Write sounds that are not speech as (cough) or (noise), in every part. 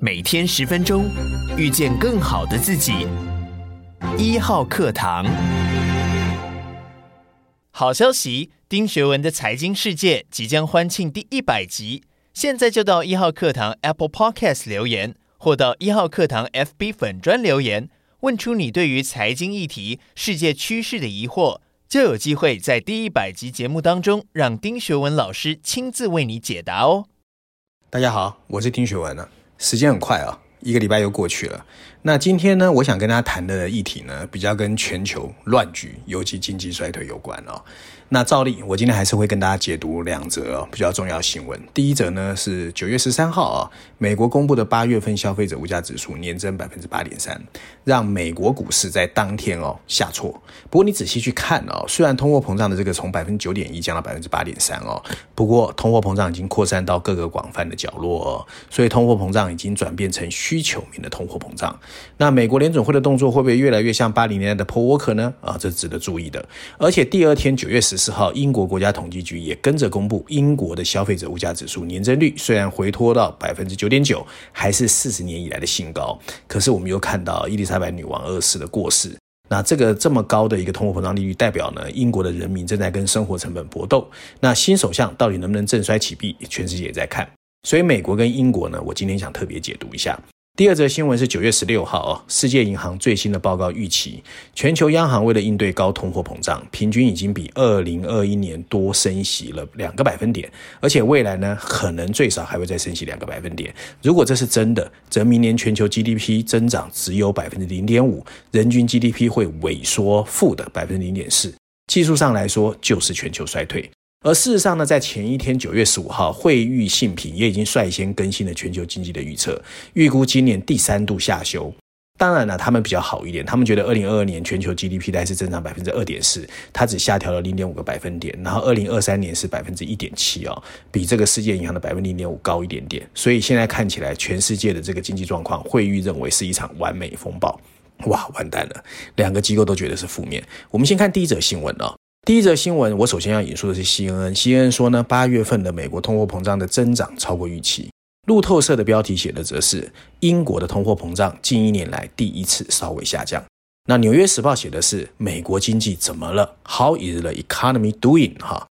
每天十分钟，遇见更好的自己。一号课堂，好消息！丁学文的财经世界即将欢庆第一百集，现在就到一号课堂 Apple Podcast 留言，或到一号课堂 FB 粉专留言，问出你对于财经议题、世界趋势的疑惑，就有机会在第一百集节目当中，让丁学文老师亲自为你解答哦。大家好，我是丁学文呢。时间很快啊，一个礼拜又过去了。那今天呢，我想跟大家谈的议题呢，比较跟全球乱局，尤其经济衰退有关哦。那照例，我今天还是会跟大家解读两则哦比较重要新闻。第一则呢是九月十三号啊，美国公布的八月份消费者物价指数年增百分之八点三，让美国股市在当天哦下挫。不过你仔细去看哦，虽然通货膨胀的这个从百分之九点一降到百分之八点三哦，不过通货膨胀已经扩散到各个广泛的角落哦，所以通货膨胀已经转变成需求面的通货膨胀。那美国联准会的动作会不会越来越像八零年代的 Paul Volcker 呢？啊，这值得注意的。而且第二天九月十。四号，英国国家统计局也跟着公布，英国的消费者物价指数年增率虽然回拖到百分之九点九，还是四十年以来的新高。可是我们又看到伊丽莎白女王二世的过世，那这个这么高的一个通货膨胀利率，代表呢，英国的人民正在跟生活成本搏斗。那新首相到底能不能振衰起弊，全世界也在看。所以美国跟英国呢，我今天想特别解读一下。第二则新闻是九月十六号啊，世界银行最新的报告预期，全球央行为了应对高通货膨胀，平均已经比二零二一年多升息了两个百分点，而且未来呢，可能最少还会再升息两个百分点。如果这是真的，则明年全球 GDP 增长只有百分之零点五，人均 GDP 会萎缩负的百分之零点四，技术上来说就是全球衰退。而事实上呢，在前一天九月十五号，惠誉信评也已经率先更新了全球经济的预测，预估今年第三度下修。当然了，他们比较好一点，他们觉得二零二二年全球 GDP 大概是增长百分之二点四，它只下调了零点五个百分点。然后二零二三年是百分之一点七哦，比这个世界银行的百分之零点五高一点点。所以现在看起来，全世界的这个经济状况，惠誉认为是一场完美风暴。哇，完蛋了，两个机构都觉得是负面。我们先看第一则新闻哦。第一则新闻，我首先要引述的是 CNN。CNN 说呢，八月份的美国通货膨胀的增长超过预期。路透社的标题写的则是英国的通货膨胀近一年来第一次稍微下降。那纽约时报写的是美国经济怎么了？How is the economy doing？哈，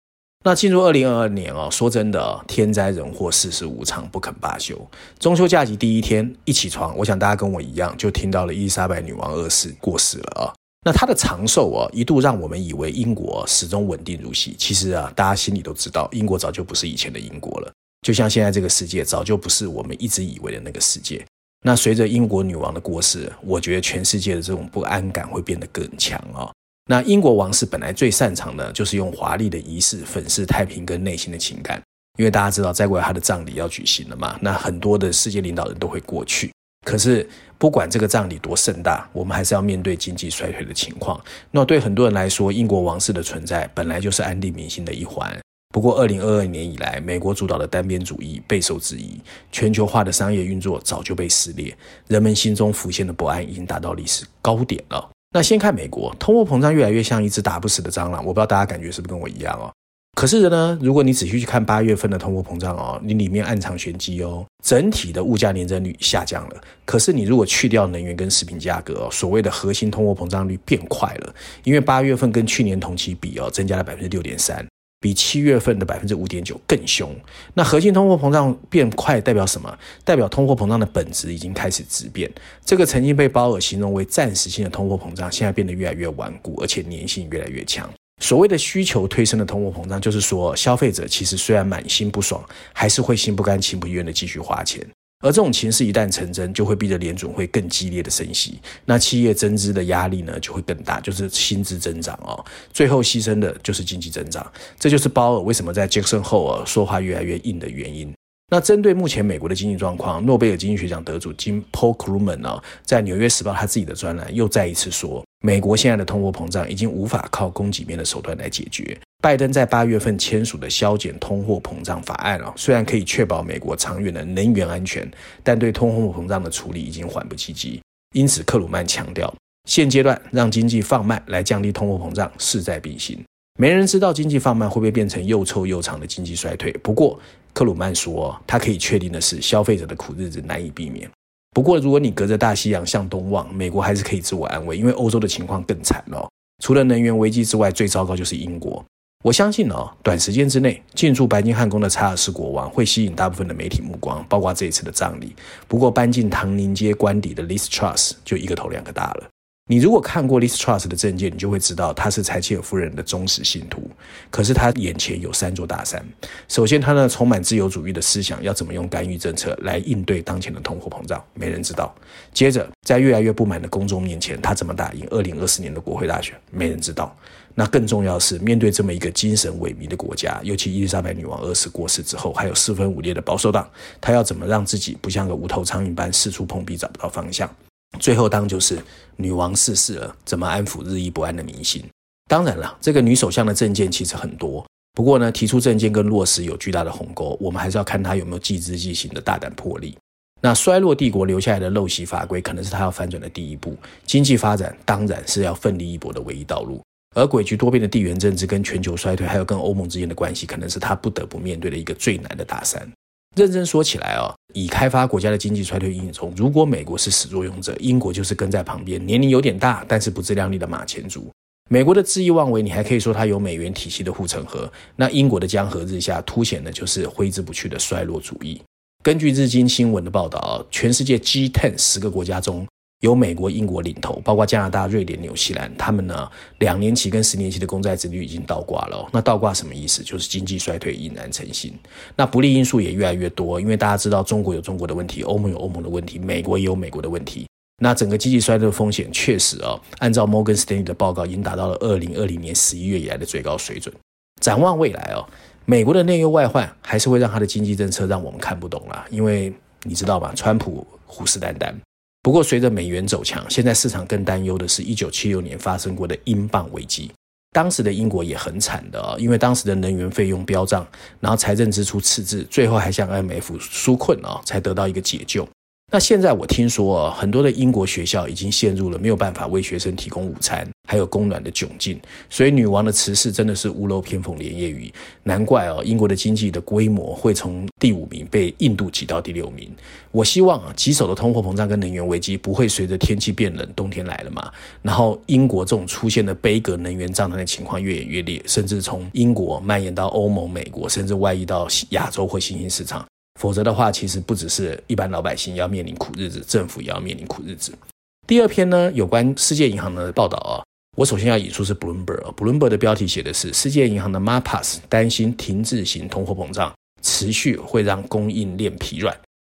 那进入二零二二年哦，说真的，天灾人祸，世事无常，不肯罢休。中秋假期第一天一起床，我想大家跟我一样，就听到了伊丽莎白女王二世过世了啊。那它的长寿啊，一度让我们以为英国始终稳定如昔。其实啊，大家心里都知道，英国早就不是以前的英国了。就像现在这个世界，早就不是我们一直以为的那个世界。那随着英国女王的过世，我觉得全世界的这种不安感会变得更强啊。那英国王室本来最擅长的就是用华丽的仪式粉饰太平跟内心的情感，因为大家知道，再过来他的葬礼要举行了嘛，那很多的世界领导人都会过去。可是，不管这个葬礼多盛大，我们还是要面对经济衰退的情况。那对很多人来说，英国王室的存在本来就是安定民心的一环。不过，二零二二年以来，美国主导的单边主义备受质疑，全球化的商业运作早就被撕裂，人们心中浮现的不安已经达到历史高点了。那先看美国，通货膨胀越来越像一只打不死的蟑螂，我不知道大家感觉是不是跟我一样哦。可是呢，如果你仔细去看八月份的通货膨胀哦，你里面暗藏玄机哦。整体的物价年增率下降了，可是你如果去掉能源跟食品价格哦，所谓的核心通货膨胀率变快了，因为八月份跟去年同期比哦，增加了百分之六点三，比七月份的百分之五点九更凶。那核心通货膨胀变快代表什么？代表通货膨胀的本质已经开始质变。这个曾经被鲍尔形容为暂时性的通货膨胀，现在变得越来越顽固，而且粘性越来越强。所谓的需求推升的通货膨胀，就是说消费者其实虽然满心不爽，还是会心不甘情不愿的继续花钱。而这种情势一旦成真，就会逼着联准会更激烈的升息，那企业增资的压力呢就会更大，就是薪资增长哦，最后牺牲的就是经济增长。这就是鲍尔为什么在杰克森齁尔说话越来越硬的原因。那针对目前美国的经济状况，诺贝尔经济学奖得主金 Paul Krugman 呢，在《纽约时报》他自己的专栏又再一次说，美国现在的通货膨胀已经无法靠供给面的手段来解决。拜登在八月份签署的削减通货膨胀法案啊，虽然可以确保美国长远的能源安全，但对通货膨胀的处理已经缓不济急。因此，克鲁曼强调，现阶段让经济放慢来降低通货膨胀势在必行。没人知道经济放慢会不会变成又臭又长的经济衰退。不过，克鲁曼说，他可以确定的是，消费者的苦日子难以避免。不过，如果你隔着大西洋向东望，美国还是可以自我安慰，因为欧洲的情况更惨了。除了能源危机之外，最糟糕就是英国。我相信哦，短时间之内进驻白金汉宫的查尔斯国王会吸引大部分的媒体目光，包括这一次的葬礼。不过，搬进唐宁街官邸的 Liz Truss 就一个头两个大了。你如果看过 Liz Truss 的政见，你就会知道他是柴契尔夫人的忠实信徒。可是他眼前有三座大山。首先，他呢充满自由主义的思想要怎么用干预政策来应对当前的通货膨胀，没人知道。接着，在越来越不满的公众面前，他怎么打赢二零二四年的国会大选，没人知道。那更重要的是，面对这么一个精神萎靡的国家，尤其伊丽莎白女王二世过世之后，还有四分五裂的保守党，他要怎么让自己不像个无头苍蝇般四处碰壁，找不到方向？最后当就是女王逝世了，怎么安抚日益不安的民心？当然了，这个女首相的政见其实很多，不过呢，提出政见跟落实有巨大的鸿沟，我们还是要看她有没有即知即行的大胆魄力。那衰落帝国留下来的陋习法规，可能是她要翻转的第一步。经济发展当然是要奋力一搏的唯一道路，而诡谲多变的地缘政治跟全球衰退，还有跟欧盟之间的关系，可能是她不得不面对的一个最难的大山。认真说起来哦，已开发国家的经济衰退阴影中，如果美国是始作俑者，英国就是跟在旁边，年龄有点大，但是不自量力的马前卒。美国的恣意妄为，你还可以说它有美元体系的护城河；那英国的江河日下，凸显的就是挥之不去的衰落主义。根据日经新闻的报道，全世界 G10 十个国家中，由美国、英国领头，包括加拿大、瑞典、纽西兰，他们呢，两年期跟十年期的公债殖率已经倒挂了。那倒挂什么意思？就是经济衰退已然成型。那不利因素也越来越多，因为大家知道中国有中国的问题，欧盟有欧盟的问题，美国也有美国的问题。那整个经济衰退的风险确实啊，按照摩根斯丹利的报告，已经达到了二零二零年十一月以来的最高水准。展望未来哦，美国的内忧外患还是会让他的经济政策让我们看不懂啦，因为你知道吗，川普虎视眈眈。不过，随着美元走强，现在市场更担忧的是1976年发生过的英镑危机。当时的英国也很惨的啊，因为当时的能源费用飙涨，然后财政支出赤字，最后还向 IMF 纾困啊，才得到一个解救。那现在我听说，很多的英国学校已经陷入了没有办法为学生提供午餐，还有供暖的窘境。所以女王的辞世真的是屋漏偏逢连夜雨，难怪哦，英国的经济的规模会从第五名被印度挤到第六名。我希望啊，棘手的通货膨胀跟能源危机不会随着天气变冷，冬天来了嘛，然后英国这种出现的杯葛能源账单的情况越演越烈，甚至从英国蔓延到欧盟、美国，甚至外溢到亚洲或新兴市场。否则的话，其实不只是一般老百姓要面临苦日子，政府也要面临苦日子。第二篇呢，有关世界银行的报道啊，我首先要引出是 Bloomberg，Bloomberg 的标题写的是世界银行的 Malpass 担心停滞型通货膨胀持续会让供应链疲软。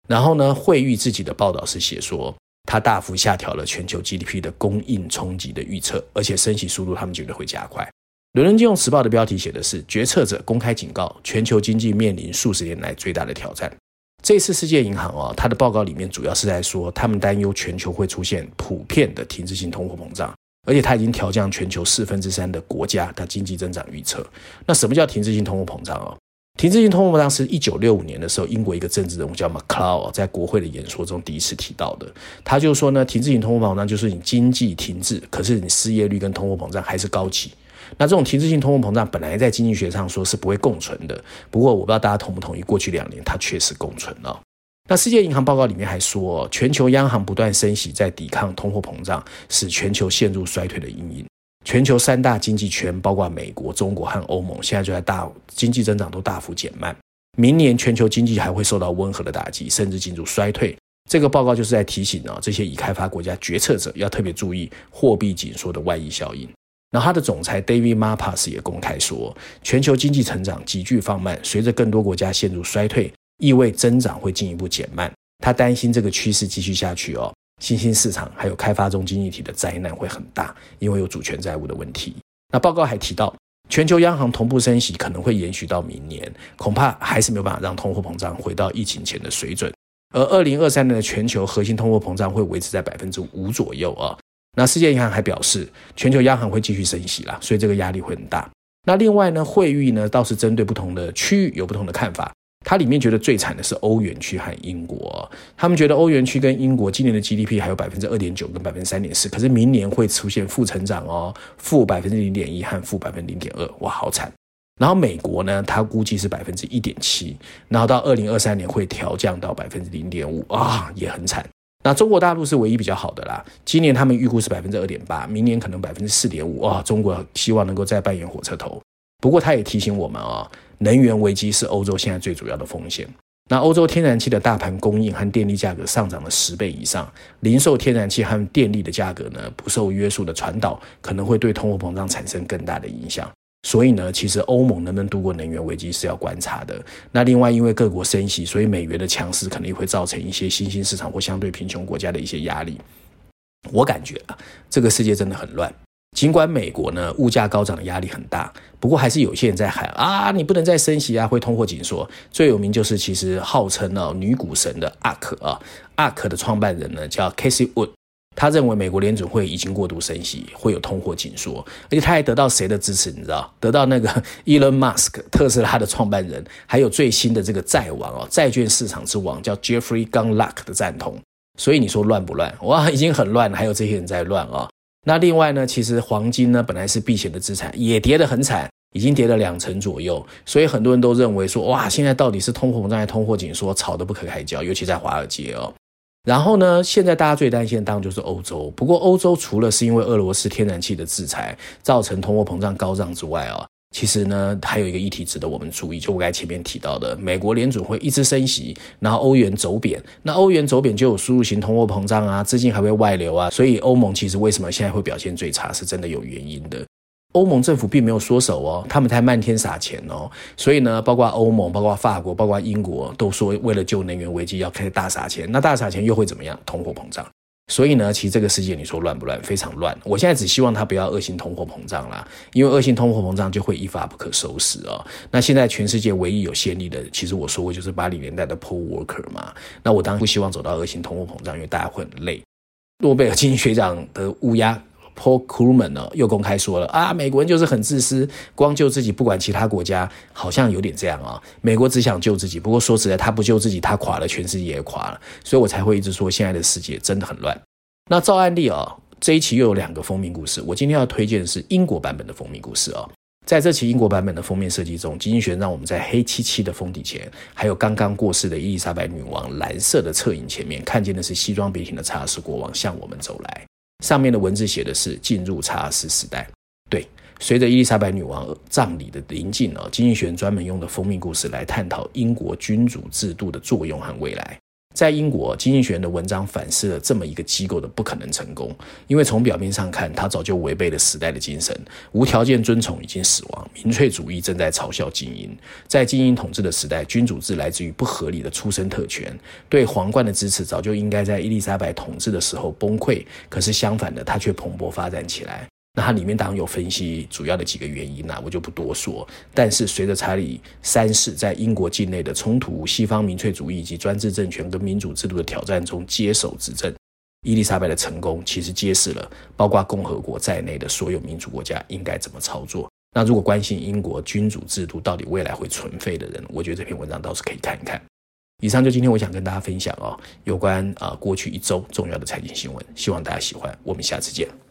然后呢，惠誉自己的报道是写说，它大幅下调了全球 GDP 的供应冲击的预测，而且升息速度他们觉得会加快。《伦敦金融时报》的标题写的是“决策者公开警告，全球经济面临数十年来最大的挑战”。这次世界银行啊，它的报告里面主要是在说，他们担忧全球会出现普遍的停滞性通货膨胀，而且它已经调降全球四分之三的国家的经济增长预测。那什么叫停滞性通货膨胀啊？停滞性通货膨胀是一九六五年的时候，英国一个政治人物叫 McCloud 在国会的演说中第一次提到的。他就说呢，停滞性通货膨胀就是你经济停滞，可是你失业率跟通货膨胀还是高企。那这种停滞性通货膨胀本来在经济学上说是不会共存的，不过我不知道大家同不同意，过去两年它确实共存了。那世界银行报告里面还说，全球央行不断升息在抵抗通货膨胀，使全球陷入衰退的阴影。全球三大经济圈，包括美国、中国和欧盟，现在就在大经济增长都大幅减慢。明年全球经济还会受到温和的打击，甚至进入衰退。这个报告就是在提醒啊，这些已开发国家决策者要特别注意货币紧缩的外溢效应。然后他的总裁 David Malpass 也公开说，全球经济成长急剧放慢，随着更多国家陷入衰退，意味增长会进一步减慢。他担心这个趋势继续下去哦，新兴市场还有开发中经济体的灾难会很大，因为有主权债务的问题。那报告还提到，全球央行同步升息可能会延续到明年，恐怕还是没有办法让通货膨胀回到疫情前的水准。而二零二三年的全球核心通货膨胀会维持在百分之五左右啊。那世界银行还表示，全球央行会继续升息啦，所以这个压力会很大。那另外呢，惠誉呢倒是针对不同的区域有不同的看法。它里面觉得最惨的是欧元区和英国，他们觉得欧元区跟英国今年的 GDP 还有百分之二点九跟百分之三点四，可是明年会出现负成长哦，负百分之零点一和负百分之零点二，哇，好惨。然后美国呢，它估计是百分之一点七，然后到二零二三年会调降到百分之零点五，啊，也很惨。那中国大陆是唯一比较好的啦，今年他们预估是百分之二点八，明年可能百分之四点五，啊，中国希望能够再扮演火车头。不过他也提醒我们啊、能源危机是欧洲现在最主要的风险。那欧洲天然气的大盘供应和电力价格上涨了十倍以上，零售天然气和电力的价格呢，不受约束的传导，可能会对通货膨胀产生更大的影响。所以呢，其实欧盟能不能度过能源危机是要观察的。那另外，因为各国升息，所以美元的强势可能也会造成一些新兴市场或相对贫穷国家的一些压力。我感觉啊，这个世界真的很乱。尽管美国呢，物价高涨的压力很大，不过还是有些人在喊啊，你不能再升息啊，会通货紧缩。最有名就是其实号称呢女股神的 ARK 啊，ARK 的创办人呢叫 Casey Wood，他认为美国联准会已经过度升息，会有通货紧缩，而且他还得到谁的支持？你知道？得到那个 (laughs) Elon Musk 特斯拉的创办人，还有最新的这个债王哦，债券市场之王叫 Jeffrey Gundlach 的赞同。所以你说乱不乱？哇，已经很乱了，还有这些人在乱啊。那另外呢，其实黄金呢本来是避险的资产，也跌得很惨，已经跌了两成左右。所以很多人都认为说，哇，现在到底是通货膨胀还是通货紧缩，吵得不可开交，尤其在华尔街哦。然后呢，现在大家最担心的当然就是欧洲。不过欧洲除了是因为俄罗斯天然气的制裁造成通货膨胀高涨之外哦。其实呢，还有一个议题值得我们注意，就我刚才前面提到的，美国联准会一直升息，然后欧元走贬，那欧元走贬就有输入型通货膨胀啊，资金还会外流啊，所以欧盟其实为什么现在会表现最差，是真的有原因的。欧盟政府并没有缩手哦，他们才漫天撒钱哦，所以呢，包括欧盟、包括法国、包括英国，都说为了救能源危机要开始大撒钱，那大撒钱又会怎么样？通货膨胀。所以呢，其实这个世界你说乱不乱？非常乱。我现在只希望它不要恶性通货膨胀啦，因为恶性通货膨胀就会一发不可收拾哦。那现在全世界唯一有先例的，其实我说过就是八零年代的 Paul Volcker 嘛。那我当然不希望走到恶性通货膨胀，因为大家会很累。诺贝尔经济学奖的乌鸦。Paul Krugman 呢又公开说了啊，美国人就是很自私，光救自己不管其他国家，好像有点这样啊、美国只想救自己，不过说实在，他不救自己，他垮了，全世界也垮了。所以我才会一直说，现在的世界真的很乱。那照案例啊、哦，这一期又有两个封面故事，我今天要推荐的是英国版本的封面故事啊、哦。在这期英国版本的封面设计中，金星学让我们在黑漆漆的封底前，还有刚刚过世的伊丽莎白女王蓝色的侧影前面，看见的是西装笔挺的查尔斯国王向我们走来。上面的文字写的是进入查尔斯时代。对，随着伊丽莎白女王葬礼的临近哦，经济学人专门用的蜂蜜故事来探讨英国君主制度的作用和未来。在英国，经济学人的文章反思了这么一个机构的不可能成功，因为从表面上看，它早就违背了时代的精神，无条件遵从已经死亡，民粹主义正在嘲笑精英。在精英统治的时代，君主制来自于不合理的出生特权，对皇冠的支持早就应该在伊丽莎白统治的时候崩溃，可是相反的，它却蓬勃发展起来。那它里面当然有分析主要的几个原因，那我就不多说。但是随着查理三世在英国境内的冲突、西方民粹主义以及专制政权跟民主制度的挑战中接手执政，伊丽莎白的成功其实揭示了包括共和国在内的所有民主国家应该怎么操作。那如果关心英国君主制度到底未来会存废的人，我觉得这篇文章倒是可以看一看。以上就今天我想跟大家分享哦，有关啊过去一周重要的财经新闻，希望大家喜欢。我们下次见。